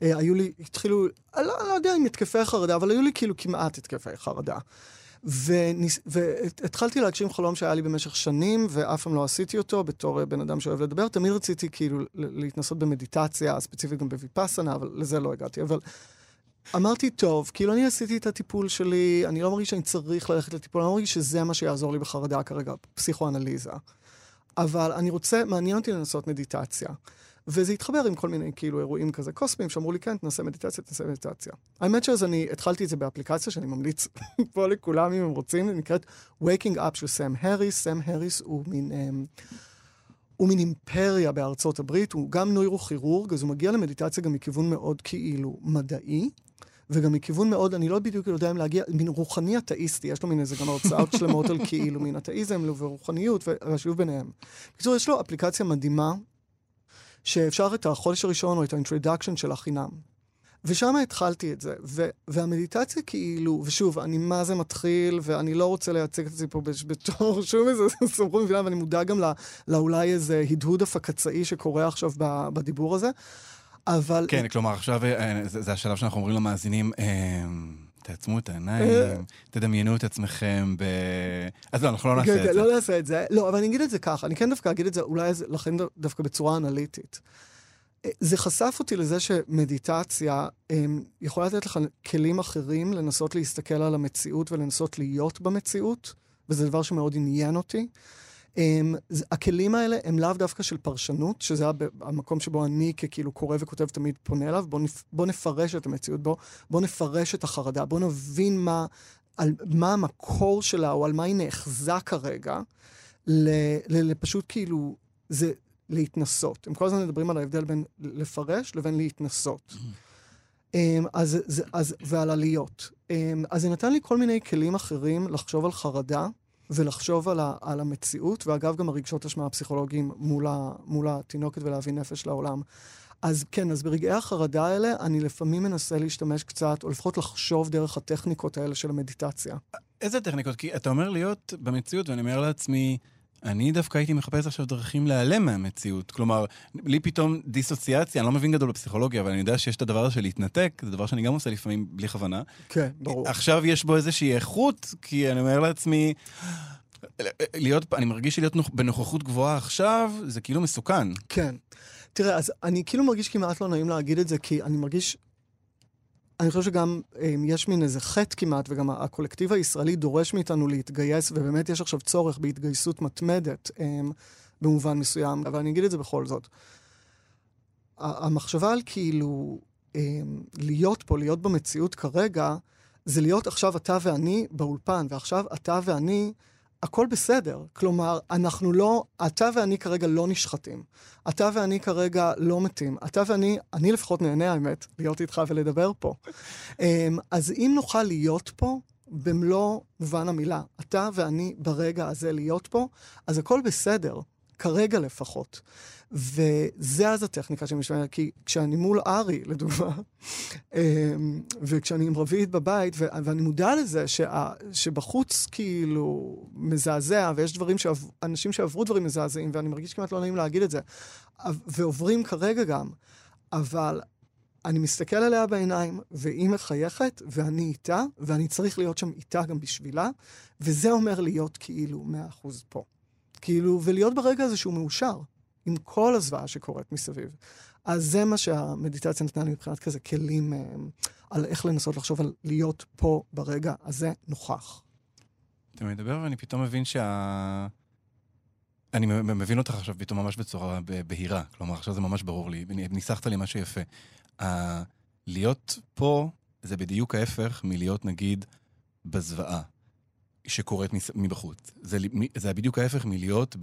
אה, היו לי, התחילו, אני לא, לא יודע אם התקפי חרדה, אבל היו לי כאילו כמעט התקפי חרדה. וניס, והתחלתי להגשים חלום שהיה לי במשך שנים, ואף פעם לא עשיתי אותו בתור בן אדם שאוהב לדבר. תמיד רציתי כאילו להתנסות במדיטציה, ספציפית גם בוויפאסנה, אבל לזה לא הגעתי. אבל אמרתי, טוב, כאילו אני עשיתי את הטיפול שלי, אני לא מרגיש שאני צריך ללכת לטיפול, אני לא מרגיש שזה מה שיעזור לי בחרדה כרגע, פסיכואנליזה. אבל אני רוצה, מעניין אותי לנסות מדיטציה. וזה התחבר עם כל מיני כאילו אירועים כזה קוסמיים, שאמרו לי, כן, תנסה מדיטציה, תנסה מדיטציה. האמת שאז אני התחלתי את זה באפליקציה שאני ממליץ פה לכולם אם הם רוצים, היא נקראת Waking Up של סם הריס. סם הריס הוא מין... um, הוא מין אימפריה בארצות הברית, הוא גם נוירוכירורג, אז הוא מגיע למדיטציה גם מכיוון מאוד כאילו מדעי, וגם מכיוון מאוד, אני לא בדיוק יודע אם להגיע, מין רוחני אתאיסטי, יש לו מין איזה גם הרצאות שלמות על כאילו, מין אתאיזם ורוחניות והשילוב ביניהם. בקיצור, יש לו אפליקציה מדהימה, שאפשר את החודש הראשון או את ה introduction שלה חינם. ושם התחלתי את זה, ו- והמדיטציה כאילו, ושוב, אני מה זה מתחיל, ואני לא רוצה לייצג את זה פה בתור שום איזה סמכות מבינה, ואני מודע גם לא, לאולי איזה הדהוד הפקצאי שקורה עכשיו בדיבור הזה, אבל... כן, כלומר, עכשיו אה, זה, זה השלב שאנחנו אומרים למאזינים, אה, תעצמו את העיניים, תדמיינו את עצמכם ב... אז לא, אנחנו לא נעשה כן, את כן, זה. לא נעשה את זה. לא, אבל אני אגיד את זה ככה, אני כן דווקא אגיד את זה, אולי לכן דווקא בצורה אנליטית. אה, זה חשף אותי לזה שמדיטציה יכולה לתת לך כלים אחרים לנסות להסתכל על המציאות ולנסות להיות במציאות, וזה דבר שמאוד עניין אותי. הם, הכלים האלה הם לאו דווקא של פרשנות, שזה המקום שבו אני ככאילו קורא וכותב תמיד פונה אליו, בוא, נפ, בוא נפרש את המציאות, בוא, בוא נפרש את החרדה, בוא נבין מה, על, מה המקור שלה או על מה היא נאחזה כרגע, ל, ל, לפשוט כאילו, זה להתנסות. הם כל הזמן מדברים על ההבדל בין לפרש לבין להתנסות. Mm-hmm. אז, אז, ועל עליות. אז זה נתן לי כל מיני כלים אחרים לחשוב על חרדה. ולחשוב על, ה, על המציאות, ואגב, גם הרגשות אשמה הפסיכולוגיים מול, ה, מול התינוקת ולהביא נפש לעולם. אז כן, אז ברגעי החרדה האלה, אני לפעמים מנסה להשתמש קצת, או לפחות לחשוב דרך הטכניקות האלה של המדיטציה. איזה טכניקות? כי אתה אומר להיות במציאות, ואני אומר לעצמי, אני דווקא הייתי מחפש עכשיו דרכים להיעלם מהמציאות. כלומר, לי פתאום דיסוציאציה, אני לא מבין גדול בפסיכולוגיה, אבל אני יודע שיש את הדבר הזה של להתנתק, זה דבר שאני גם עושה לפעמים בלי כוונה. כן, ברור. עכשיו יש בו איזושהי איכות, כי אני אומר לעצמי, להיות, אני מרגיש להיות בנוכחות גבוהה עכשיו, זה כאילו מסוכן. כן. תראה, אז אני כאילו מרגיש כמעט לא נעים להגיד את זה, כי אני מרגיש אני חושב שגם um, יש מין איזה חטא כמעט, וגם הקולקטיב הישראלי דורש מאיתנו להתגייס, ובאמת יש עכשיו צורך בהתגייסות מתמדת um, במובן מסוים, אבל אני אגיד את זה בכל זאת. המחשבה על כאילו um, להיות פה, להיות במציאות כרגע, זה להיות עכשיו אתה ואני באולפן, ועכשיו אתה ואני הכל בסדר. כלומר, אנחנו לא, אתה ואני כרגע לא נשחטים. אתה ואני כרגע לא מתים. אתה ואני, אני לפחות נהנה, האמת, להיות איתך ולדבר פה. אמ, אז אם נוכל להיות פה, במלוא מובן המילה, אתה ואני ברגע הזה להיות פה, אז הכל בסדר, כרגע לפחות. וזה אז הטכניקה שאני משתמש, כי כשאני מול ארי, לדוגמה, אמ, וכשאני עם רביד בבית, ואני מודע לזה שה- שבחוץ כאילו מזעזע, ויש דברים, שעב- אנשים שעברו דברים מזעזעים, ואני מרגיש כמעט לא נעים להגיד את זה, ועוברים כרגע גם, אבל אני מסתכל עליה בעיניים, והיא מחייכת, ואני איתה, ואני צריך להיות שם איתה גם בשבילה, וזה אומר להיות כאילו 100% פה. כאילו, ולהיות ברגע הזה שהוא מאושר, עם כל הזוועה שקורית מסביב. אז זה מה שהמדיטציה נתנה לי מבחינת כזה כלים אה, על איך לנסות לחשוב על להיות פה ברגע הזה נוכח. אתה מדבר ואני פתאום מבין שה... אני מבין אותך עכשיו פתאום ממש בצורה בהירה. כלומר, עכשיו זה ממש ברור לי, ניסחת לי משהו יפה. ה... להיות פה זה בדיוק ההפך מלהיות, נגיד, בזוועה שקורית מבחוץ. זה, זה בדיוק ההפך מלהיות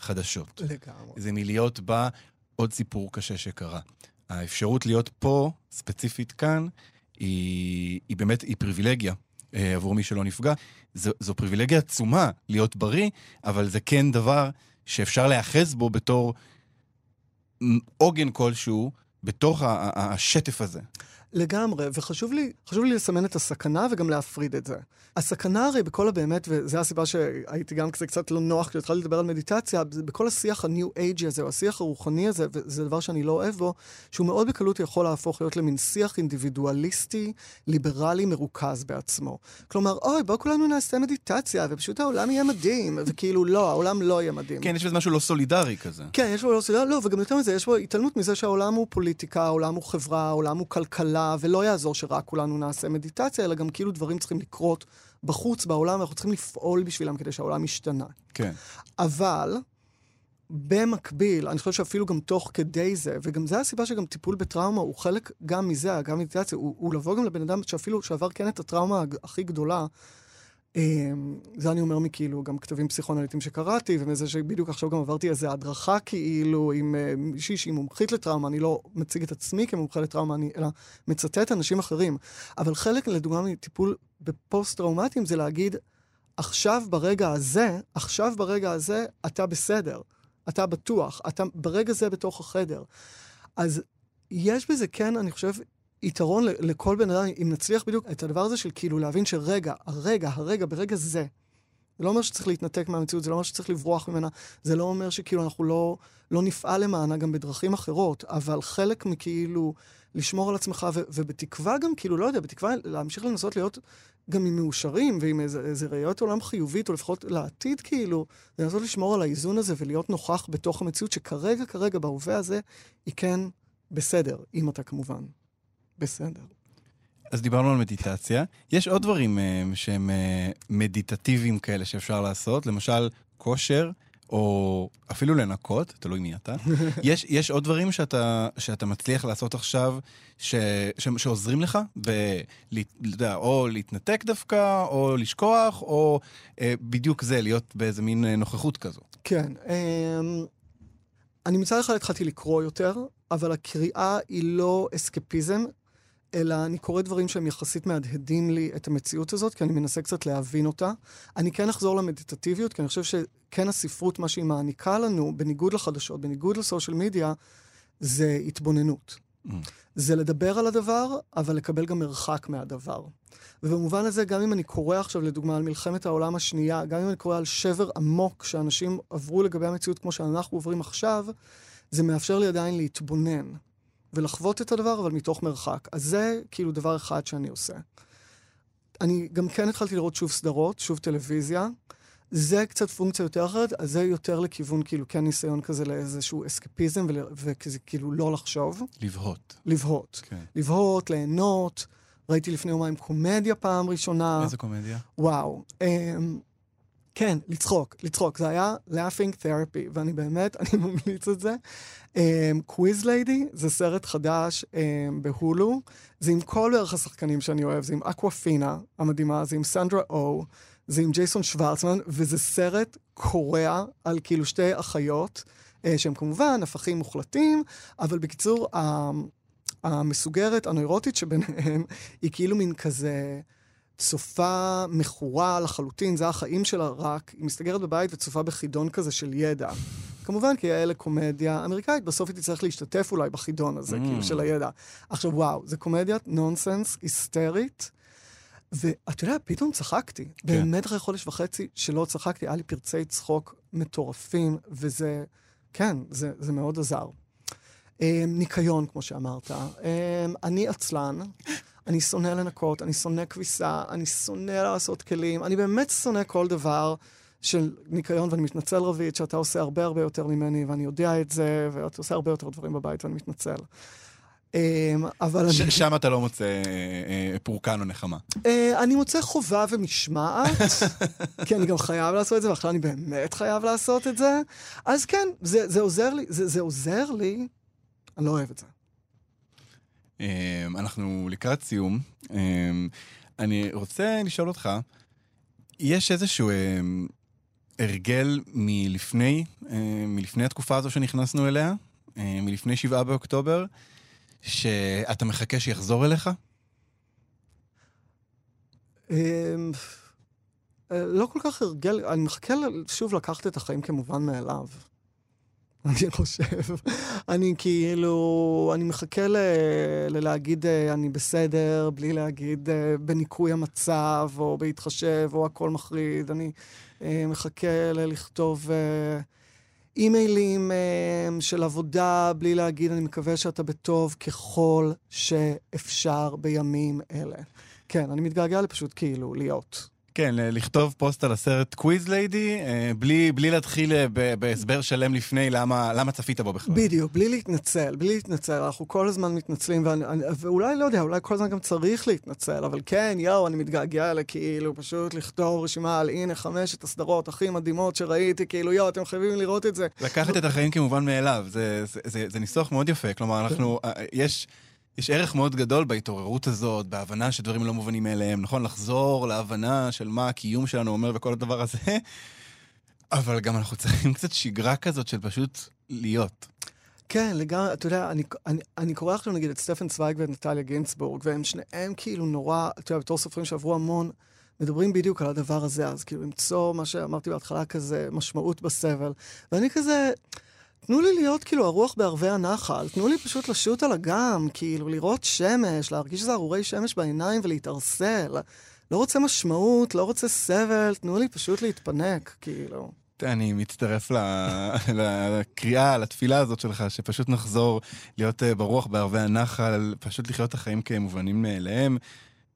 בחדשות. לגמרי. זה מלהיות בה עוד סיפור קשה שקרה. האפשרות להיות פה, ספציפית כאן, היא, היא באמת, היא פריבילגיה אה, עבור מי שלא נפגע. זו, זו פריבילגיה עצומה להיות בריא, אבל זה כן דבר שאפשר להיאחז בו בתור עוגן כלשהו, בתוך השטף הזה. לגמרי, וחשוב לי, לי לסמן את הסכנה וגם להפריד את זה. הסכנה הרי בכל הבאמת, וזו הסיבה שהייתי גם כזה קצת לא נוח כשהתחלתי לדבר על מדיטציה, בכל השיח ה-new age הזה, או השיח הרוחני הזה, וזה דבר שאני לא אוהב בו, שהוא מאוד בקלות יכול להפוך להיות למין שיח אינדיבידואליסטי, ליברלי, מרוכז בעצמו. כלומר, אוי, בואו כולנו נעשה מדיטציה, ופשוט העולם יהיה מדהים, וכאילו, לא, העולם לא יהיה מדהים. כן, יש בזה משהו לא סולידרי כזה. כן, יש בו לא סולידרי, לא, וגם יותר מזה, יש בו התעלמות מזה שהעולם הוא פוליטיקה, העולם הוא חברה, העולם הוא כלכלה, ולא יעזור שרק כולנו נעשה מדיטציה, אלא גם כאילו דברים צריכים לקרות בחוץ, בעולם, ואנחנו צריכים לפעול בשבילם כדי שהעולם ישתנה. כן. אבל, במקביל, אני חושב שאפילו גם תוך כדי זה, וגם זה הסיבה שגם טיפול בטראומה הוא חלק גם מזה, גם מדיטציה, הוא, הוא לבוא גם לבן אדם שאפילו שעבר כן את הטראומה הכי גדולה, זה אני אומר מכאילו גם כתבים פסיכואנליטיים שקראתי, ומזה שבדיוק עכשיו גם עברתי איזו הדרכה כאילו עם אה, מישהי שהיא מומחית לטראומה, אני לא מציג את עצמי כמומחה לטראומה, אני, אלא מצטט אנשים אחרים. אבל חלק, לדוגמה, מטיפול בפוסט-טראומטיים זה להגיד, עכשיו ברגע הזה, עכשיו ברגע הזה, אתה בסדר, אתה בטוח, אתה ברגע זה בתוך החדר. אז יש בזה כן, אני חושב, יתרון לכל בן אדם, אם נצליח בדיוק את הדבר הזה של כאילו להבין שרגע, הרגע, הרגע, ברגע זה, זה לא אומר שצריך להתנתק מהמציאות, זה לא אומר שצריך לברוח ממנה, זה לא אומר שכאילו אנחנו לא, לא נפעל למענה גם בדרכים אחרות, אבל חלק מכאילו לשמור על עצמך, ו- ובתקווה גם, כאילו, לא יודע, בתקווה להמשיך לנסות להיות גם עם מאושרים ועם איזה, איזה ראיית עולם חיובית, או לפחות לעתיד, כאילו, לנסות לשמור על האיזון הזה ולהיות נוכח בתוך המציאות שכרגע, כרגע, בהווה הזה, היא כן בסדר, אם אתה כמובן בסדר. אז דיברנו על מדיטציה. יש עוד דברים uh, שהם uh, מדיטטיביים כאלה שאפשר לעשות, למשל כושר, או אפילו לנקות, תלוי מי אתה. יש, יש עוד דברים שאתה, שאתה מצליח לעשות עכשיו, ש, ש, שעוזרים לך, ב, ל, יודע, או להתנתק דווקא, או לשכוח, או uh, בדיוק זה, להיות באיזה מין נוכחות כזו. כן. Um, אני מצד אחד התחלתי לקרוא יותר, אבל הקריאה היא לא אסקפיזם, אלא אני קורא דברים שהם יחסית מהדהדים לי את המציאות הזאת, כי אני מנסה קצת להבין אותה. אני כן אחזור למדיטטיביות, כי אני חושב שכן הספרות, מה שהיא מעניקה לנו, בניגוד לחדשות, בניגוד לסושיאל מדיה, זה התבוננות. Mm. זה לדבר על הדבר, אבל לקבל גם מרחק מהדבר. ובמובן הזה, גם אם אני קורא עכשיו, לדוגמה, על מלחמת העולם השנייה, גם אם אני קורא על שבר עמוק שאנשים עברו לגבי המציאות כמו שאנחנו עוברים עכשיו, זה מאפשר לי עדיין להתבונן. ולחוות את הדבר, אבל מתוך מרחק. אז זה כאילו דבר אחד שאני עושה. אני גם כן התחלתי לראות שוב סדרות, שוב טלוויזיה. זה קצת פונקציה יותר אחרת, אז זה יותר לכיוון, כאילו, כן ניסיון כזה לאיזשהו אסקפיזם, וכזה כאילו לא לחשוב. לבהות. לבהות. כן. לבהות, ליהנות. ראיתי לפני יומיים קומדיה פעם ראשונה. איזה קומדיה? וואו. אמ, כן, לצחוק, לצחוק. זה היה laughing therapy, ואני באמת, אני ממליץ את זה. Quiz um, Lady זה סרט חדש um, בהולו. זה עם כל בערך השחקנים שאני אוהב, זה עם אקוופינה המדהימה, זה עם סנדרה או, זה עם ג'ייסון שוורצמן, וזה סרט קורע על כאילו שתי אחיות, uh, שהם כמובן הפכים מוחלטים, אבל בקיצור, המסוגרת, הנוירוטית שביניהם, היא כאילו מין כזה... צופה מכורה לחלוטין, זה החיים שלה רק, היא מסתגרת בבית וצופה בחידון כזה של ידע. כמובן, כי האלה קומדיה אמריקאית, בסוף היא תצטרך להשתתף אולי בחידון הזה, mm. כאילו, של הידע. עכשיו, וואו, זה קומדיית נונסנס היסטרית, ואתה יודע, פתאום צחקתי. כן. באמת אחרי חודש וחצי שלא צחקתי, היה לי פרצי צחוק מטורפים, וזה, כן, זה, זה מאוד עזר. אה, ניקיון, כמו שאמרת. אה, אני עצלן, אני שונא לנקות, אני שונא כביסה, אני שונא לעשות כלים, אני באמת שונא כל דבר של ניקיון, ואני מתנצל, רבית, שאתה עושה הרבה הרבה יותר ממני, ואני יודע את זה, ואתה עושה הרבה יותר דברים בבית, ואני מתנצל. אמ, אבל ש- אני... שם אתה לא מוצא אה, אה, פורקן או נחמה. אה, אני מוצא חובה ומשמעת, כי אני גם חייב לעשות את זה, ועכשיו אני באמת חייב לעשות את זה. אז כן, זה, זה עוזר לי, זה, זה עוזר לי, אני לא אוהב את זה. אה, אנחנו לקראת סיום. אה, אני רוצה לשאול אותך, יש איזשהו אה, הרגל מלפני, מלפני התקופה הזו שנכנסנו אליה, מלפני שבעה באוקטובר, שאתה מחכה שיחזור אליך? אמ, אה, לא כל כך הרגל, אני מחכה שוב לקחת את החיים כמובן מאליו. אני חושב. אני כאילו, אני מחכה ללהגיד אה, אני בסדר, בלי להגיד אה, בניקוי המצב, או בהתחשב, או הכל מחריד. אני אה, מחכה ללכתוב אימיילים של עבודה, בלי להגיד אני מקווה שאתה בטוב ככל שאפשר בימים אלה. כן, אני מתגעגע לפשוט כאילו להיות. כן, ל- לכתוב פוסט על הסרט Quiz Lady, אה, בלי, בלי להתחיל אה, בהסבר שלם לפני למה, למה צפית בו בכלל. בדיוק, בלי להתנצל, בלי להתנצל, אנחנו כל הזמן מתנצלים, ואני, אני, ואולי, לא יודע, אולי כל הזמן גם צריך להתנצל, אבל כן, יואו, אני מתגעגע לכאילו, פשוט לכתוב רשימה על הנה חמשת הסדרות הכי מדהימות שראיתי, כאילו, יואו, אתם חייבים לראות את זה. לקחת את החיים כמובן מאליו, זה, זה, זה, זה ניסוח מאוד יפה. כלומר, אנחנו, אה, יש, יש ערך מאוד גדול בהתעוררות הזאת, בהבנה שדברים לא מובנים מאליהם, נכון? לחזור להבנה של מה הקיום שלנו אומר וכל הדבר הזה, אבל גם אנחנו צריכים קצת שגרה כזאת של פשוט להיות. כן, לגמרי, אתה יודע, אני, אני, אני קורא עכשיו נגיד את סטפן צוויג ואת נטליה גינצבורג, והם שניהם כאילו נורא, אתה יודע, בתור סופרים שעברו המון, מדברים בדיוק על הדבר הזה, אז כאילו למצוא מה שאמרתי בהתחלה כזה, משמעות בסבל. ואני כזה, תנו לי להיות כאילו הרוח בערבי הנחל, תנו לי פשוט לשוט על אגם, כאילו לראות שמש, להרגיש שזה הרהורי שמש בעיניים ולהתערסל. לא רוצה משמעות, לא רוצה סבל, תנו לי פשוט להתפנק, כאילו. אני מצטרף לקריאה, לתפילה הזאת שלך, שפשוט נחזור להיות אה, ברוח בערבי הנחל, פשוט לחיות את החיים כמובנים מאליהם.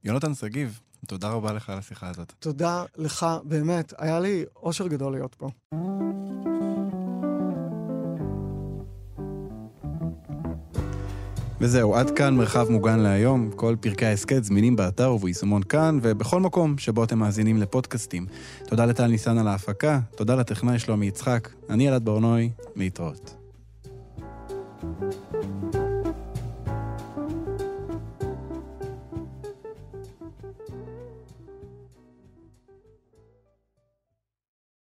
יונתן שגיב, תודה רבה לך על השיחה הזאת. תודה לך, באמת, היה לי אושר גדול להיות פה. וזהו, עד כאן מרחב מוגן להיום. כל פרקי ההסכת זמינים באתר וביישומון כאן, ובכל מקום שבו אתם מאזינים לפודקאסטים. תודה לטל ניסן על ההפקה, תודה לטכנאי שלומי יצחק, אני אלעד ברנועי, להתראות.